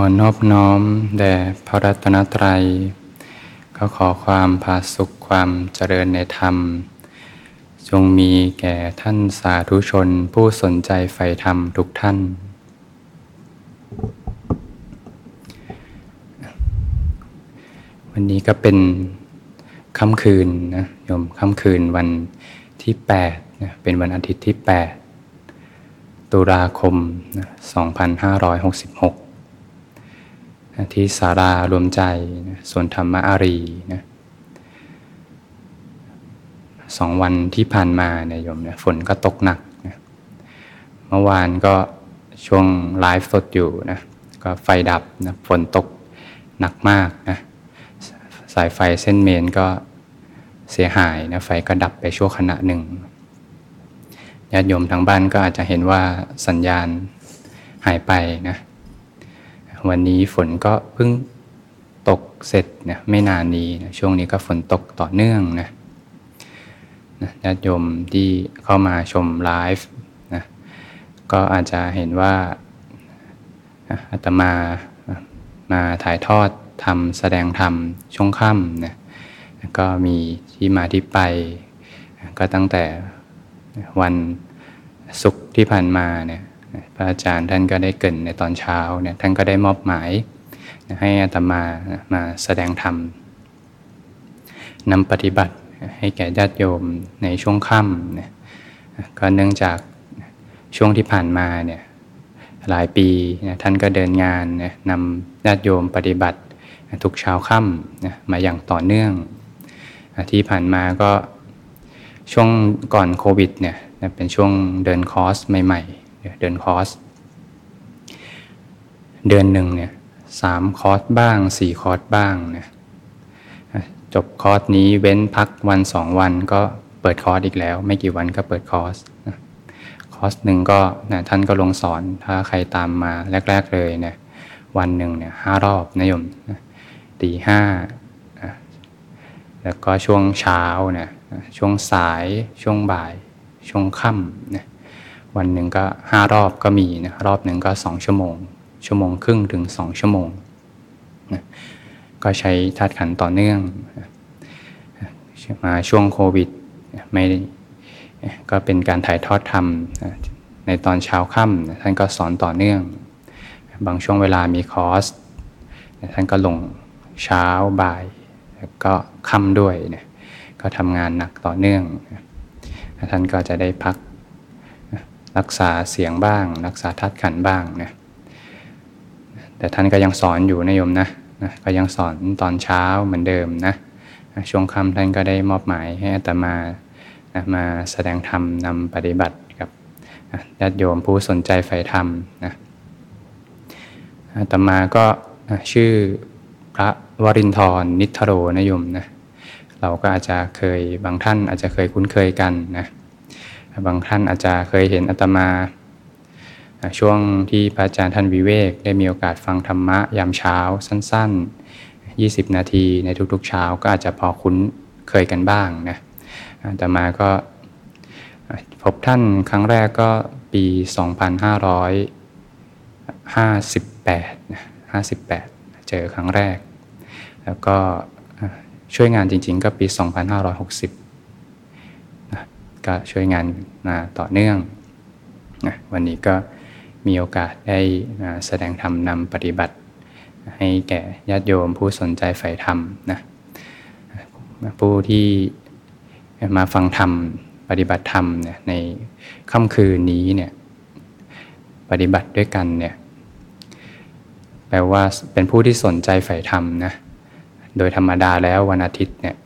อนอบน้อมแด่พระรัตนตรัย ก็ขอความผาสุขความเจริญในธรรม จงมีแก่ท่านสาธุชนผู้สนใจใฝ่ธรรมทุกท่าน วันนี้ก็เป็นค่ำคืนนะโยมค่ำคืนวันที่8นะเป็นวันอาทิตย์ที่ 8 ตุลาคมนะ2566 ที่สารารวมใจนะส่วนธรรมอารีนะสองวันที่ผ่านมาเนี่ยโยมเนี่ยฝนก็ตกหนักนะเมื่อวานก็ช่วงไลฟ์สดอยู่นะก็ไฟดับนะฝนตกหนักมากนะสายไฟเส้นเมนก็เสียหายนะไฟก็ดับไปชั่วขณะหนึ่งญาติโยมทางบ้านก็อาจจะเห็นว่าสัญญาณหายไปนะ วันนี้ฝนก็เพิ่งตกเสร็จนะไม่นานนี้นะช่วงนี้ก็ฝนตกต่อเนื่องนะญาติโยมที่เข้ามาชมไลฟ์นะก็อาจจะเห็นว่าอาตมามาถ่ายทอดทำแสดงธรรมช่วงค่ำนะก็มีที่มาที่ไป ก็ตั้งแต่วันศุกร์ที่ผ่านมาเนี่ย พระอาจารย์ท่านก็ได้เกินในตอนเช้าเนี่ยท่านก็ได้มอบหมาย ให้อาตมามาแสดงธรรมนำปฏิบัติให้แก่ญาติโยมในช่วงค่ำเนี่ยก็เนื่องจากช่วงที่ผ่านมาเนี่ยหลายปีท่านก็เดินงานนำญาติโยมปฏิบัติทุกเช้าค่ำมาอย่างต่อเนื่อง ที่ผ่านมาก็ช่วงก่อนโควิดเนี่ยเป็นช่วงเดินคอร์สใหม่ ๆ เดินคอร์สเดือนหนึ่งเนี่ยสามคอร์สบ้างสี่คอร์สบ้างเนี่ยจบคอร์สนี้เว้นพักวันสองวันก็เปิดคอร์สอีกแล้ว ไม่กี่วันก็เปิดคอร์สคอร์สหนึ่งก็นะท่านก็ลงสอนถ้าใครตามมาแรก ๆ เลยเนี่ยวันหนึ่งเนี่ยห้ารอบนะโยมตีห้าแล้วก็ช่วงเช้าเนี่ยช่วงสายช่วงบ่าย ช่วงค่ำเนี่ย วันหนึ่งก็ห้ารอบก็มีนะรอบหนึ่งก็สองชั่วโมง ชั่วโมงครึ่งถึงสองชั่วโมงนะก็ใช้ธาตุขันต่อเนื่องมาช่วงโควิดไม่ก็เป็นการถ่ายทอดธรรมในตอนเช้าค่ำท่านก็สอนต่อเนื่อง บางช่วงเวลามีคอร์สท่านก็ลงเช้าบ่ายก็ค่ำด้วย ก็ทำงานหนักต่อเนื่อง ท่านก็จะได้พัก รักษาเสียงบ้าง รักษาทัดขันบ้างนะแต่ท่านก็ยังสอนอยู่นะโยมนะนะก็ยังสอนตอนเช้าเหมือนเดิมนะช่วงค่ำท่านก็ได้มอบหมายให้อาตมานะมาแสดงธรรมนำปฏิบัติกับญาติโยมผู้สนใจใฝ่ธรรมนะอาตมาก็ชื่อพระวรินทรนิทโรนะโยมนะเราก็อาจจะเคยบางท่านอาจจะเคยคุ้นเคยกันนะ บางท่านอาจจะเคยเห็นอาตมา ช่วงที่พระอาจารย์ท่านวิเวก ได้มีโอกาสฟังธรรมะยามเช้าสั้น ๆ 20 นาทีในทุกๆเช้าก็อาจจะพอคุ้นเคยกันบ้างนะอาตมาก็พบท่านครั้งแรกก็ปี 2558นะ58 เจอครั้งแรก แล้วก็ช่วยงานจริง ๆ ก็ปี 2560 ก็ช่วยงานมาต่อเนื่องนะวันนี้ก็มีโอกาสได้แสดงธรรมนำปฏิบัติ ให้แก่ญาติโยมผู้สนใจใฝ่ธรรมนะผู้ที่มาฟังธรรมปฏิบัติธรรมเนี่ยในค่ำคืนนี้เนี่ยปฏิบัติด้วยกันเนี่ยแปลว่าเป็นผู้ที่สนใจใฝ่ธรรมนะโดยธรรมดาแล้ววันอาทิตย์เนี่ย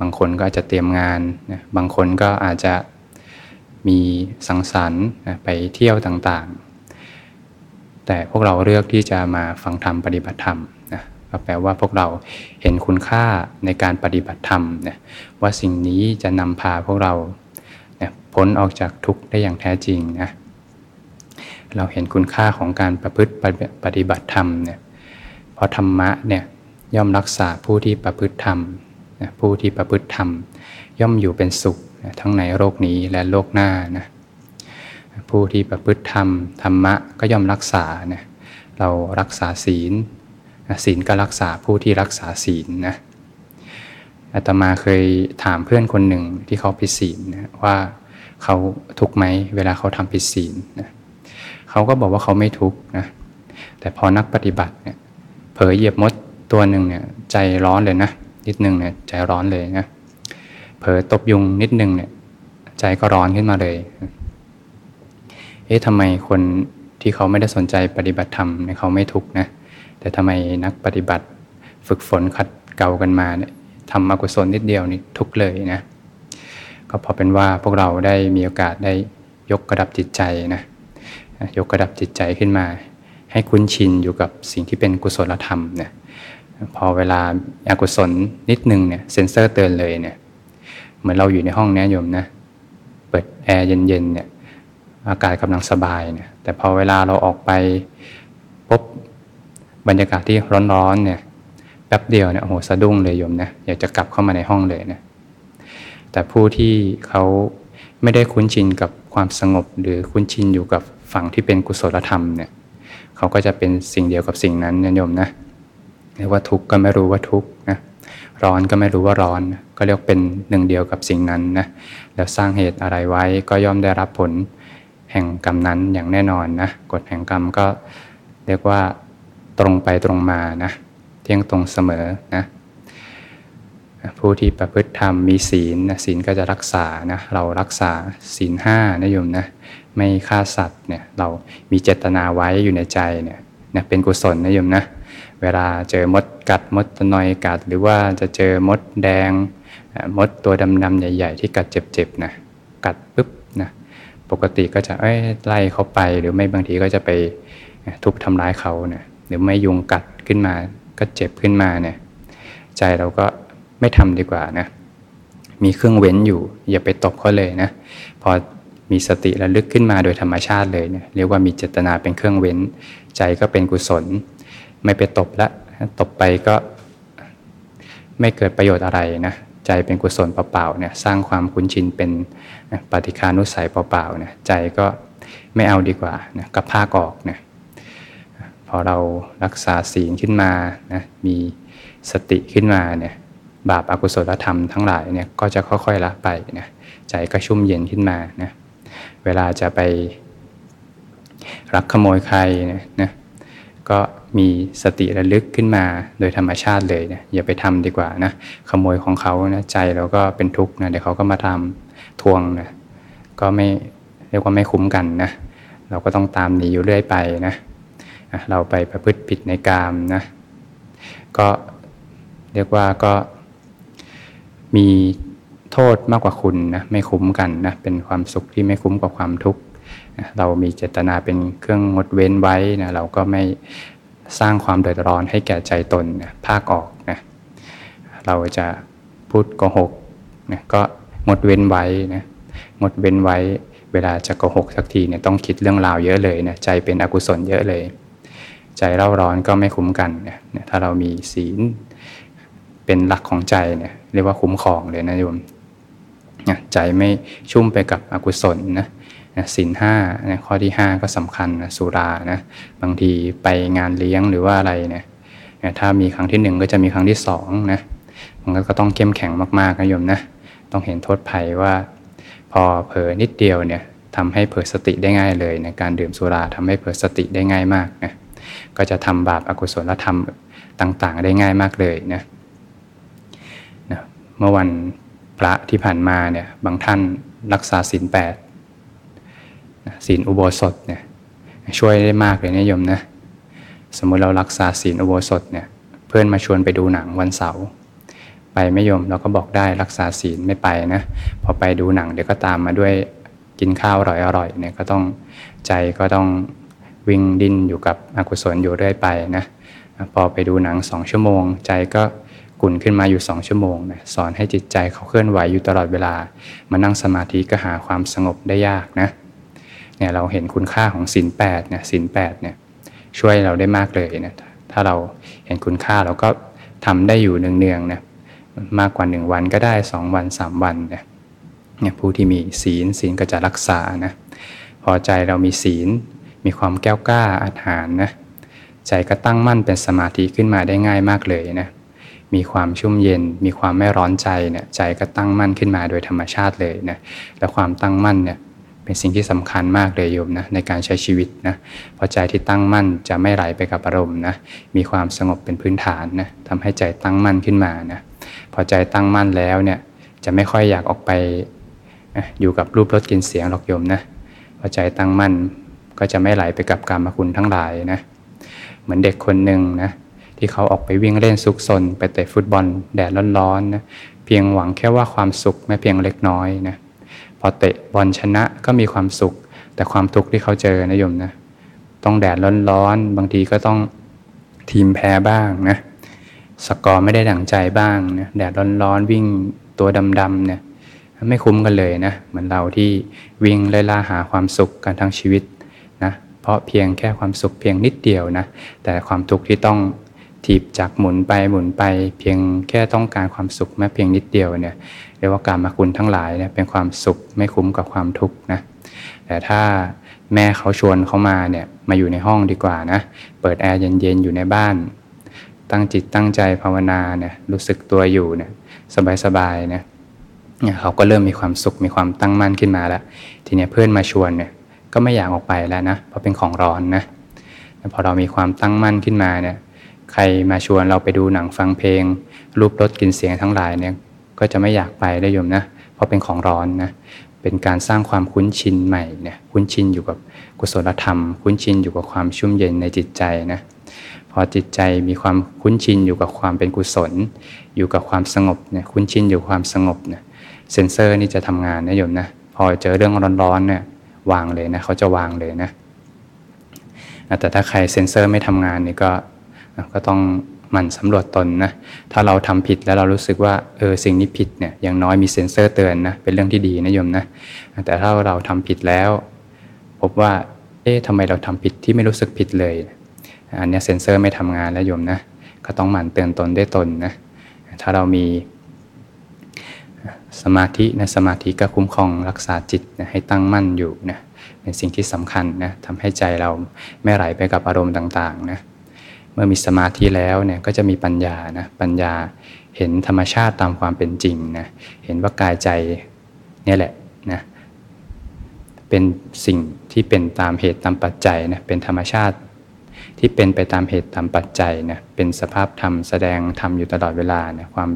บางคนก็อาจจะเตรียมงานนะบางคนก็อาจจะมีสังสรรค์นะไปเที่ยวต่างๆ แต่พวกเราเลือกที่จะมาฟังธรรมปฏิบัติธรรมนะก็แปลว่าพวกเราเห็นคุณค่าในการปฏิบัติธรรมนะว่าสิ่งนี้จะนำพาพวกเรานะพ้นออกจากทุกข์ได้อย่างแท้จริงนะเราเห็นคุณค่าของการประพฤติปฏิบัติธรรมเนี่ยเพราะธรรมะเนี่ยย่อมรักษาผู้ที่ประพฤติธรรม นะผู้ที่ประพฤติธรรม ย่อมอยู่เป็นสุขนะทั้งในโลกนี้และโลกหน้านะผู้ที่ประพฤติธรรมธรรมะก็ย่อมรักษานะเรารักษาศีลศีลก็รักษาผู้ที่รักษาศีลนะอาตมาเคยถามเพื่อนคนหนึ่งที่เขาผิดศีลนะว่าเขาทุกไหมเวลาเขาทำผิดศีลนะเขาก็บอกว่าเขาไม่ทุกนะแต่พอนักปฏิบัติเนี่ยเผยเหยียบมดตัวหนึ่งเนี่ยใจร้อนเลยนะ นิดนึงเนี่ยใจร้อนเลยนะเผลอตบยุงนิดนึงเนี่ยใจก็ร้อนขึ้นมาเลยเอ๊ะทำไมคนที่เขาไม่ได้สนใจปฏิบัติธรรมเนี่ยเขาไม่ทุกข์นะแต่ทำไมนักปฏิบัติฝึกฝนขัดเกากันมาเนี่ยทำอกุศลนิดเดียวนี่ทุกเลยนะก็พอเป็นว่าพวกเราได้มีโอกาสได้ยกกระดับจิตใจนะยกกระดับจิตใจขึ้นมา ให้คุ้นชินอยู่กับสิ่งที่เป็นกุศลธรรมเนี่ย พอเวลาอากุศลนิดนึงเนี่ยเซ็นเซอร์เตือนเลยเนี่ยเหมือนเราอยู่ในห้องนี้โยมนะเปิดแอร์เย็นๆเนี่ยอากาศกำลังสบายเนี่ยแต่พอเวลาเราออกไปพบบรรยากาศที่ร้อนๆเนี่ยแป๊บเดียวเนี่ยโอ้โหสะดุ้งเลยโยมนะอยากจะกลับเข้ามาในห้องเลยนะแต่ผู้ที่เขาไม่ได้คุ้นชินกับความสงบ หรือคุ้นชินอยู่กับฝั่งที่เป็นกุศลธรรมเนี่ยเขาก็จะเป็นสิ่งเดียวกับสิ่งนั้นโยมนะ เรียกว่าทุกข์ก็ไม่รู้ว่าทุกข์นะร้อนก็ไม่รู้ว่าร้อน ก็เรียกเป็นหนึ่งเดียวกับสิ่งนั้นนะแล้วสร้างเหตุอะไรไว้ก็ย่อมได้รับผลแห่งกรรมนั้นอย่างแน่นอนนะกฎแห่งกรรมก็เรียกว่าตรงไปตรงมานะเที่ยงตรงเสมอนะผู้ที่ประพฤติธรรมมีศีลนะศีลก็จะรักษานะเรารักษาศีลห้านะโยมนะไม่ฆ่าสัตว์เนี่ยเรามีเจตนาไว้อยู่ในใจเนี่ยนะเป็นกุศลนะโยมนะ เวลาเจอมดกัดมดตนอยกัด หรือว่าจะเจอมดแดง มดตัวดำๆใหญ่ ๆ ที่กัดเจ็บๆนะกัดปุ๊บนะปกติก็จะเอ้ยไล่เขาไปหรือไม่บางทีก็จะไปทุบทำร้ายเขาเนี่ยหรือไม่ยุงกัดขึ้นมา ก็เจ็บขึ้นมาเนี่ยใจเราก็ไม่ทำดีกว่านะมีเครื่องเว้นอยู่ อย่าไปตบเขาเลยนะพอมีสติระลึกขึ้นมาโดยธรรมชาติเลยเนี่ยเรียกว่ามีเจตนาเป็นเครื่องเว้น ใจก็เป็นกุศล ไม่ไปตบละตบไปก็ไม่เกิดประโยชน์อะไรนะใจเป็นกุศลเปล่าๆเนี่ยสร้างความคุ้นชินเป็นปฏิคานุสัยเปล่าๆเนี่ยใจก็ไม่เอาดีกว่านะก็พากออกเนี่ยพอเรารักษาศีลขึ้นมานะมีสติขึ้นมาเนี่ยบาปอากุศลธรรมทั้งหลายเนี่ยก็จะค่อยๆละไปนะใจก็ชุ่มเย็นขึ้นมานะเวลาจะไปรักขโมยใครนะนะ ก็มีสติระลึกขึ้นมาโดยธรรมชาติเลยนะอย่าไปทำดีกว่านะขโมยของเขานะใจเราก็เป็นทุกข์นะเดี๋ยวเขาก็มาทำทวงนะก็ไม่เรียกว่าไม่คุ้มกันนะเราก็ต้องตามหนีอยู่เรื่อยไปนะเราไปประพฤติผิดในกามนะก็เรียกว่าก็มีโทษมากกว่าคุณนะไม่คุ้มกันนะเป็นความสุขที่ไม่คุ้มกว่าความทุกข์ เรามีเจตนาเป็นเครื่องงดเว้นไว้นะเราก็ไม่สร้างความเดือดร้อนให้แก่ใจตนนะภาคออกนะเราจะพูดโกหกนะก็งดเว้นไว้นะงดเว้นไว้ เวลาจะโกหกสักทีเนี่ยต้องคิดเรื่องราวเยอะเลยนะใจเป็นอกุศลเยอะเลย ใจเร่าร้อนก็ไม่คุ้มกันนะถ้าเรามีศีลเป็นหลักของใจเนี่ยเรียกว่าคุ้มครองเลยนะโยมใจไม่ชุ่มไปกับอกุศลนะ สินห้าข้อที่ 5 ก็สำคัญนะสุรานะบางทีไปงานเลี้ยงหรือว่าอะไรเนี่ยถ้ามีครั้งที่ 1 ก็จะมีครั้งที่2นะมันก็ต้องเข้มแข็งมากๆนะโยมนะต้องเห็นโทษภัยว่า พอเผลอนิดเดียวเนี่ยทำให้เผลอสติได้ง่ายเลยในการดื่มสุราทำให้เผลอสติได้ง่ายมากนะก็จะทำบาปอากุศลธรรมต่างๆ ได้ง่ายมากเลยนะเมื่อวันพระที่ผ่านมาเนี่ยบางท่านรักษาศีลแปด ศีลอุโบสถเนี่ยช่วยได้มากเลยนะโยมนะสมมุติเรารักษาศีลอุโบสถเนี่ยเพื่อนมาชวนไปดูหนังวันเสาร์ไปไม่ยมเราก็บอกได้รักษาศีลไม่ไปนะพอไปดูหนังเดี๋ยวก็ตามมาด้วยกินข้าวอร่อยอร่อยเนี่ยก็ต้องใจก็ต้องวิ่งดิ้นอยู่กับอกุศลอยู่เรื่อยไปนะพอไปดูหนังสองชั่วโมง ใจก็กุ่นขึ้นมาอยู่สองชั่วโมงนะสอนให้จิตใจเขาเคลื่อนไหวอยู่ตลอดเวลา มานั่งสมาธิก็หาความสงบได้ยากนะ เนี่ยเราเห็นคุณค่าของศีลแปดเนี่ยศีลแปดเนี่ยช่วยเราได้มากเลยนะถ้าเราเห็นคุณค่าเราก็ทำได้อยู่เนืองๆนะมากกว่าหนึ่งวันก็ได้สองวันสามวันเนี่ยเนี่ยผู้ที่มีศีลศีลก็จะรักษานะพอใจเรามีศีล มีความแก้วกล้าอาหารนะใจก็ตั้งมั่นเป็นสมาธิขึ้นมาได้ง่ายมากเลยนะมีความชุ่มเย็น มีความไม่ร้อนใจเนี่ยใจก็ตั้งมั่นขึ้นมาโดยธรรมชาติเลยนะและความตั้งมั่นเนี่ย เป็นสิ่งที่สำคัญมากเลยโยมนะในการใช้ชีวิตนะพอใจที่ตั้งมั่นจะไม่ไหลไปกับอารมณ์นะมีความสงบเป็นพื้นฐานนะทำให้ใจตั้งมั่นขึ้นมานะพอใจตั้งมั่นแล้วเนี่ยจะไม่ค่อยอยากออกไปอยู่กับรูปรสกลิ่นเสียงหรอกโยมนะพอใจตั้งมั่นก็จะไม่ไหลไปกับกรรมคุณทั้งหลายนะเหมือนเด็กคนหนึ่งนะที่เขาออกไปวิ่งเล่นซุกซนไปเตะฟุตบอลแดดร้อนๆนะเพียงหวังแค่ว่าความสุขแม้เพียงเล็กน้อยนะ พอเตะบอลชนะก็มีความสุข แต่ความทุกข์ที่เขาเจอนะโยมนะต้องแดดร้อนๆบางทีก็ต้องทีมแพ้บ้างนะสกอร์ไม่ได้ดั่งใจบ้างนะแดดร้อนๆวิ่งตัวดำๆเนี่ยไม่คุ้มกันเลยนะเหมือนเราที่วิ่งไล่ล่าหาความสุขกันทั้งชีวิตนะเพราะเพียงแค่ความสุขเพียงนิดเดียวนะแต่ความทุกข์ที่ต้อง ถีบจากหมุนไปหมุนไป เพียงแค่ต้องการความสุขแม้เพียงนิดเดียวเนี่ยเรียกว่าการมาคุณทั้งหลายเนี่ยเป็นความสุขไม่คุ้มกับความทุกข์นะแต่ถ้าแม่เขาชวนเขามาเนี่ยมาอยู่ในห้องดีกว่านะเปิดแอร์เย็นๆอยู่ในบ้าน ตั้งจิตตั้งใจภาวนาเนี่ยรู้สึกตัวอยู่เนี่ยสบายๆเนี่ยเขาก็เริ่มมีความสุขมีความตั้งมั่นขึ้นมาแล้ว ทีนี้เพื่อนมาชวนเนี่ยก็ไม่อยากออกไปแล้วนะเพราะเป็นของร้อนนะพอเรามีความตั้งมั่นขึ้นมาเนี่ย ใครมาชวนเราไปดูหนังฟังเพลง รูปรสกลิ่นเสียงทั้งหลายเนี่ยก็จะไม่อยากไปได้ยมนะ เพราะเป็นของร้อนนะเป็นการสร้างความคุ้นชินใหม่เนี่ยคุ้นชินอยู่กับกุศลธรรม คุ้นชินอยู่กับความชุ่มเย็นในจิตใจนะพอจิตใจมีความคุ้นชินอยู่กับความเป็นกุศล อยู่กับความสงบเนี่ยคุ้นชินอยู่ความสงบเนี่ยเซนเซอร์นี่จะทำงานนะโยมนะพอเจอเรื่องร้อนๆเนี่ยวางเลยนะเขาจะวางเลยนะแต่ถ้าใครเซนเซอร์ไม่ทำงานนี่ก็ ก็ต้องหมั่นสำรวจตนนะถ้าเราทำผิดแล้วเรารู้สึกว่าเออสิ่งนี้ผิดเนี่ยอย่างน้อยมีเซ็นเซอร์เตือนนะเป็นเรื่องที่ดีนะโยมนะแต่ถ้าเราทำผิดแล้ว พบว่าเอ๊ะทำไมเราทำผิดที่ไม่รู้สึกผิดเลยอันนี้เซ็นเซอร์ไม่ทำงานแล้วโยมนะก็ต้องหมั่นเตือนตนได้ตนนะถ้าเรามีสมาธินะสมาธิก็คุ้มครองรักษาจิตนะให้ตั้งมั่นอยู่นะเป็นสิ่งที่สำคัญนะทำให้ใจเราไม่ไหลไปกับอารมณ์ต่างๆนะ มื่อมีสมาธิแล้วเนี่ยก็จะมีปัญญานะปัญญาเห็นธรรมชาติตามความเป็นจริงนะเห็นว่ากายใจนี่แหละนะเป็นสิ่งที่เป็นตามเหตุตามปัจจัยนะเป็นธรรมชาติที่เป็นไปตามเหตุตามปัจจัยนะเป็นสภาพธรรมแสดงธรรมอยู่ตลอดเวลาเนี่ยความ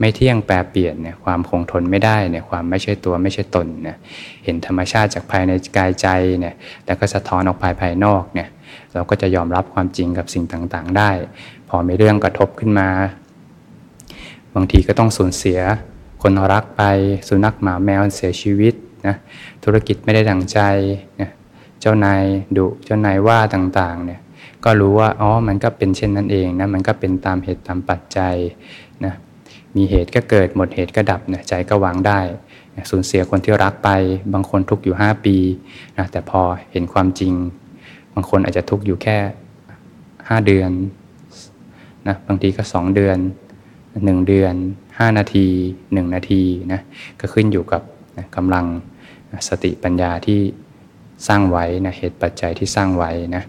ไม่เที่ยงแปรเปลี่ยนเนี่ยความคงทนไม่ได้เนี่ยความไม่ใช่ตัวไม่ใช่ตนเนี่ยเห็นธรรมชาติจากภายในกายใจเนี่ยแล้วก็สะท้อนออกภายภายนอกเนี่ย เราก็จะยอมรับความจริงกับสิ่งต่างๆ ได้ พอมีเรื่องกระทบขึ้นมา บางทีก็ต้องสูญเสีย คนรักไปสุนัขหมาแมวเสียชีวิตนะธุรกิจไม่ได้ดังใจนะเจ้านายดุเจ้านายว่าต่างๆเนี่ยก็รู้ว่าอ๋อมันก็เป็นเช่นนั้นเองนะมันก็เป็นตามเหตุตามปัจจัยนะมีเหตุก็เกิดหมดเหตุก็ดับนะใจก็วางได้สูญเสียคนที่รักไป บางคนทุกอยู่ 5 ปีนะแต่พอเห็นความจริง บางคนอาจจะทุกข์อยู่แค่ห้าเดือนนะบางทีก็สองเดือนหนึ่งเดือนห้านาทีหนึ่งนาทีนะก็ขึ้นอยู่กับนะกำลังสติปัญญาที่สร้างไว้นะเหตุปัจจัยที่สร้างไว้นะ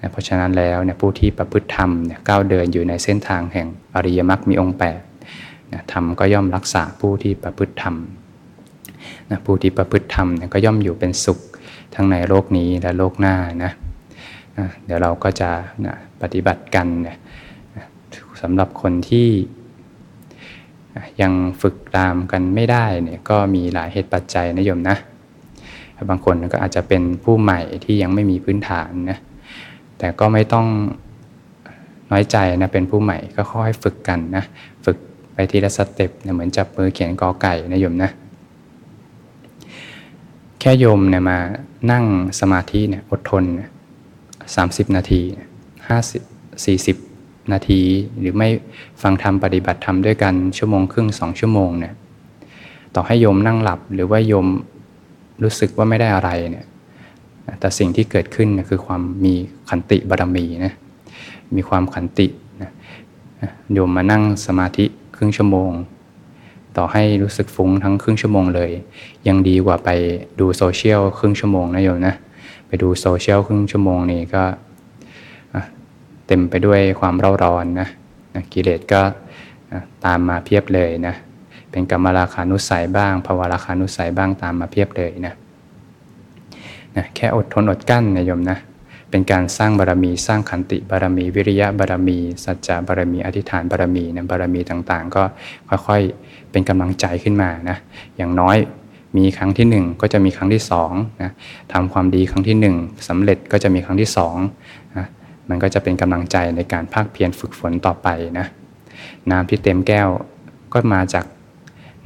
นะเพราะฉะนั้นแล้วนี่ยผู้ที่ประพฤติธรรมเนี่ยก้าวเดินอยู่ในเส้นทางแห่งอริยมรรคมีองค์แปดนะธรรมก็ย่อมรักษาผู้ที่ประพฤติธรรมนะผู้ที่ประพฤติธรรมก็ย่อมอยู่เป็นสุขทั้งในโลกนี้และโลกหน้านะ เดี๋ยวเราก็จะนะปฏิบัติกันนะสำหรับคนที่ยังฝึกตามกันไม่ได้เนี่ยก็มีหลายเหตุปัจจัยนะโยมนะ บางคนก็อาจจะเป็นผู้ใหม่ที่ยังไม่มีพื้นฐานนะแต่ก็ไม่ต้องน้อยใจนะเป็นผู้ใหม่ก็ค่อยฝึกกันนะฝึกไปทีละสเต็ปเหมือนจับมือเขียนกอไก่นะโยมนะ แค่โยมเนี่ยมานั่งสมาธิเนี่ยอดทนนะ 30 นาที 50 40 นาที หรือไม่ฟังธรรมปฏิบัติธรรมด้วยกันชั่วโมงครึ่งสองชั่วโมงเนี่ยต่อให้โยมนั่งหลับหรือว่าโยมรู้สึกว่าไม่ได้อะไรเนี่ยแต่สิ่งที่เกิดขึ้นคือความมีขันติบารมีนะมีความขันตินะโยมมานั่งสมาธิครึ่งชั่วโมง ต่อให้รู้สึกฟุ้งทั้งครึ่งชั่วโมงเลย ยังดีกว่าไปดูโซเชียลครึ่งชั่วโมงนะโยมนะ ไปดูโซเชียลครึ่งชั่วโมงนี่ก็เต็มไปด้วยความเร่าร้อนนะกิเลสก็ตามมาเพียบเลยนะเป็นกรรมราคานุสัยบ้างภาวะราคานุสัยบ้างตามมาเพียบเลยนะนะแค่อดทนอดกั้นนะโยมนะเป็นการสร้างบารรมีสร้างขันติบารรมี วิริยะบารรมี สัจจะบารรมีอธิษฐานบารรมีนะบารรมีต่างๆ ก็ค่อยๆเป็นกำลังใจขึ้นมานะอย่างน้อย มีครั้งที่หนึ่งก็จะมีครั้งที่สองนะทำความดีครั้งที่หนึ่งสำเร็จก็จะมีครั้งที่สองนะมันก็จะเป็นกำลังใจในการภาคเพียรฝึกฝนต่อไปนะน้ำที่เต็มแก้วก็มาจาก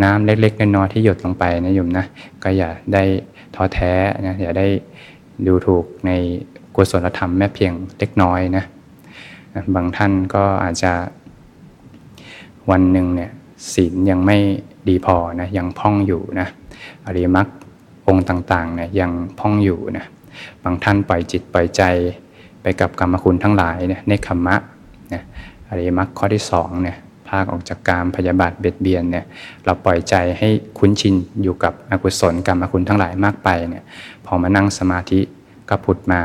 น้ำเล็กๆน้อยๆที่หยดลงไปนะโยมนะก็อย่าได้ท้อแท้นะอย่าได้ดูถูกในกุศลธรรมแม้เพียงเล็กน้อยนะบางท่านก็อาจจะวันหนึ่งเนี่ยศีลยังไม่ดีพอนะยังพ่องอยู่นะ อริมักองค์ต่างๆเนี่ยยังพ่องอยู่นะบางท่านปล่อยจิตปล่อยใจไปกับกรรมคุณทั้งหลายเนี่ยในขมมะนะอริมักข้อที่สองเนี่ยภาคออกจากการพยาบาทเบียดเบียนเนี่ยเราปล่อยใจให้คุ้นชินอยู่กับอกุศลกรรมคุณทั้งหลายมากไปเนี่ยพอมานั่งสมาธิก็ผุดมา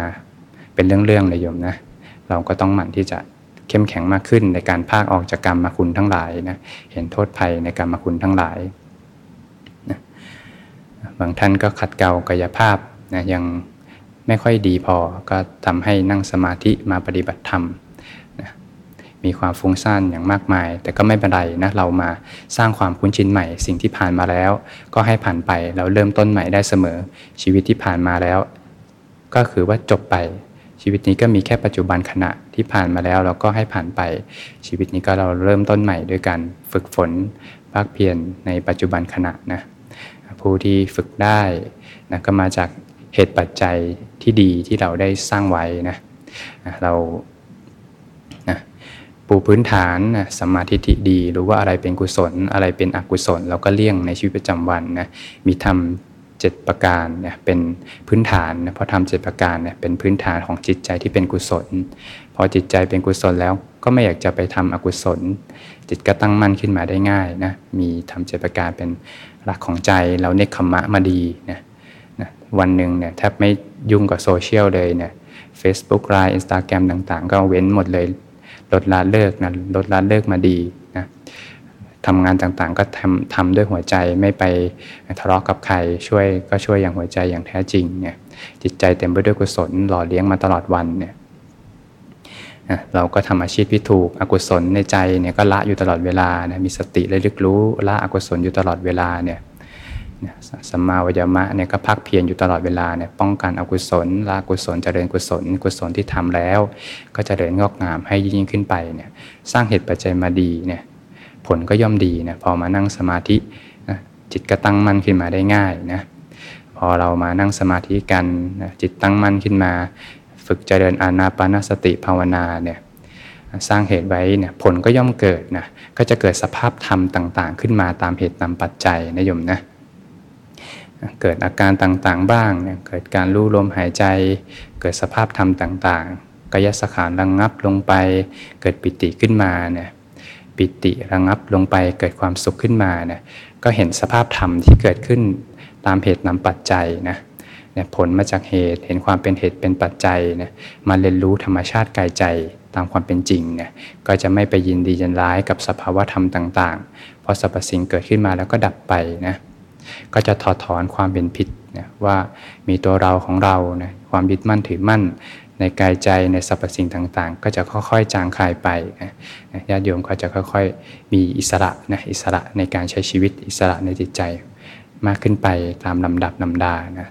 เป็นเรื่องๆเลยโยมนะเราก็ต้องหมั่นที่จะเข้มแข็งมากขึ้นในการภาคออกจากกรรมคุณทั้งหลายนะเห็นโทษภัยในกรรมคุณทั้งหลาย บางท่านก็ขัดเกลากายภาพนะยังไม่ค่อยดีพอก็ทำให้นั่งสมาธิมาปฏิบัติธรรมนะมีความฟุ้งซ่านอย่างมากมาย แต่ก็ไม่เป็นไรนะเรามาสร้างความคุ้นชินใหม่ สิ่งที่ผ่านมาแล้ว ก็ให้ผ่านไปเราเริ่มต้นใหม่ได้เสมอ ชีวิตที่ผ่านมาแล้ว ก็คือว่าจบไป ชีวิตนี้ก็มีแค่ปัจจุบันขณะที่ผ่านมาแล้ว เราก็ให้ผ่านไป ชีวิตนี้ก็เราเริ่มต้นใหม่ด้วยการฝึกฝนภาคเพียรในปัจจุบันขณะนะ ผู้ที่ฝึกได้นะก็มาจากเหตุปัจจัยที่ดีที่เราได้สร้างไว้นะเรานะปูพื้นฐานนะสมาธิที่ดี รู้ว่าอะไรเป็นกุศล อะไรเป็นอกุศล เราก็เลี่ยงในชีวิตประจำวันนะมีธรรม7ประการเนี่ยเป็นพื้นฐานนะเพราะธรรมเจ็ดประการเนี่ยเป็นพื้นฐานของจิตใจที่เป็นกุศล พอจิตใจเป็นกุศลแล้วก็ไม่อยากจะไปทำอกุศล จิตก็ตั้งมั่นขึ้นมาได้ง่ายนะมีธรรมเจ็ดประการเป็น หลักของใจเราเนกขัมมะมาดีนะนะวันหนึ่งเนี่ยแทบไม่ยุ่งกับโซเชียลเลยเนี่ยเฟซบุ๊กไลน์อินสตาแกรมต่างๆ ก็เว้นหมดเลยลดละเลิกนะลดละเลิกมาดีนะทำงานต่างๆ ก็ทำทำด้วยหัวใจไม่ไปทะเลาะกับใครช่วยก็ช่วยอย่างหัวใจอย่างแท้จริงเนี่ยจิตใจเต็มไปด้วยกุศลหล่อเลี้ยงมาตลอดวันเนี่ย เราก็ทำอาชีพที่ถูกอกุศลในใจเนี่ยก็ละอยู่ตลอดเวลานะมีสติระลึกรู้ละอกุศลอยู่ตลอดเวลาเนี่ยสัมมาวิยามะเนี่ยก็พักเพียรอยู่ตลอดเวลาเนี่ยป้องกันอกุศลละกุศลเจริญกุศล กุศลที่ทำแล้ว ก็จเจริญงอกงามให้ยิ่งขึ้นไปเนี่ยสร้างเหตุปัจจัยมาดีเนี่ยผลก็ย่อมดีนะพอมานั่งสมาธินะจิตก็ตั้งมั่นขึ้นมาได้ง่ายนะพอเรามานั่งสมาธิกันนะจิตตั้งมั่นขึ้นมา ฝึกเจริญอานาปานสติภาวนาเนี่ยสร้างเหตุไว้เนี่ยผลก็ย่อมเกิดนะก็จะเกิดสภาพธรรมต่างๆ ขึ้นมาตามเหตุตามปัจจัยนะโยมนะเกิดอาการต่างๆบ้างเนี่ยเกิดการรู้ลมหายใจ เกิดสภาพธรรมต่างๆกายสขานระงงับลงไป เกิดปิติขึ้นมาเนี่ยปิติระงับลงไปเกิดความสุขขึ้นมาเนี่ยก็เห็นสภาพธรรมที่เกิดขึ้นตามเหตุนำปัจจัยนะ เนี่ยผลมาจากเหตุเห็นความเป็นเหตุเป็นปัจจัยนี่ยมาเรียนรู้ธรรมชาติกายใจตามความเป็นจริงเนี่ยก็จะไม่ไปยินดียินร้ายกับสภาวะธรรมต่างๆ เพราะสรรพสิ่งเกิดขึ้นมาแล้วก็ดับไปนะก็จะถอดถอนความเป็นผิดนะว่ามีตัวเราของเรานะความยึดมั่นถือมั่น ในกายใจในสรรพสิ่งต่างๆ ก็จะค่อยๆจางคลายไปนะญาติโยมก็จะค่อยๆ มีอิสระนะอิสระในการใช้ชีวิตอิสระในจิตใจ มากขึ้นไปตามลำดับลำดานะ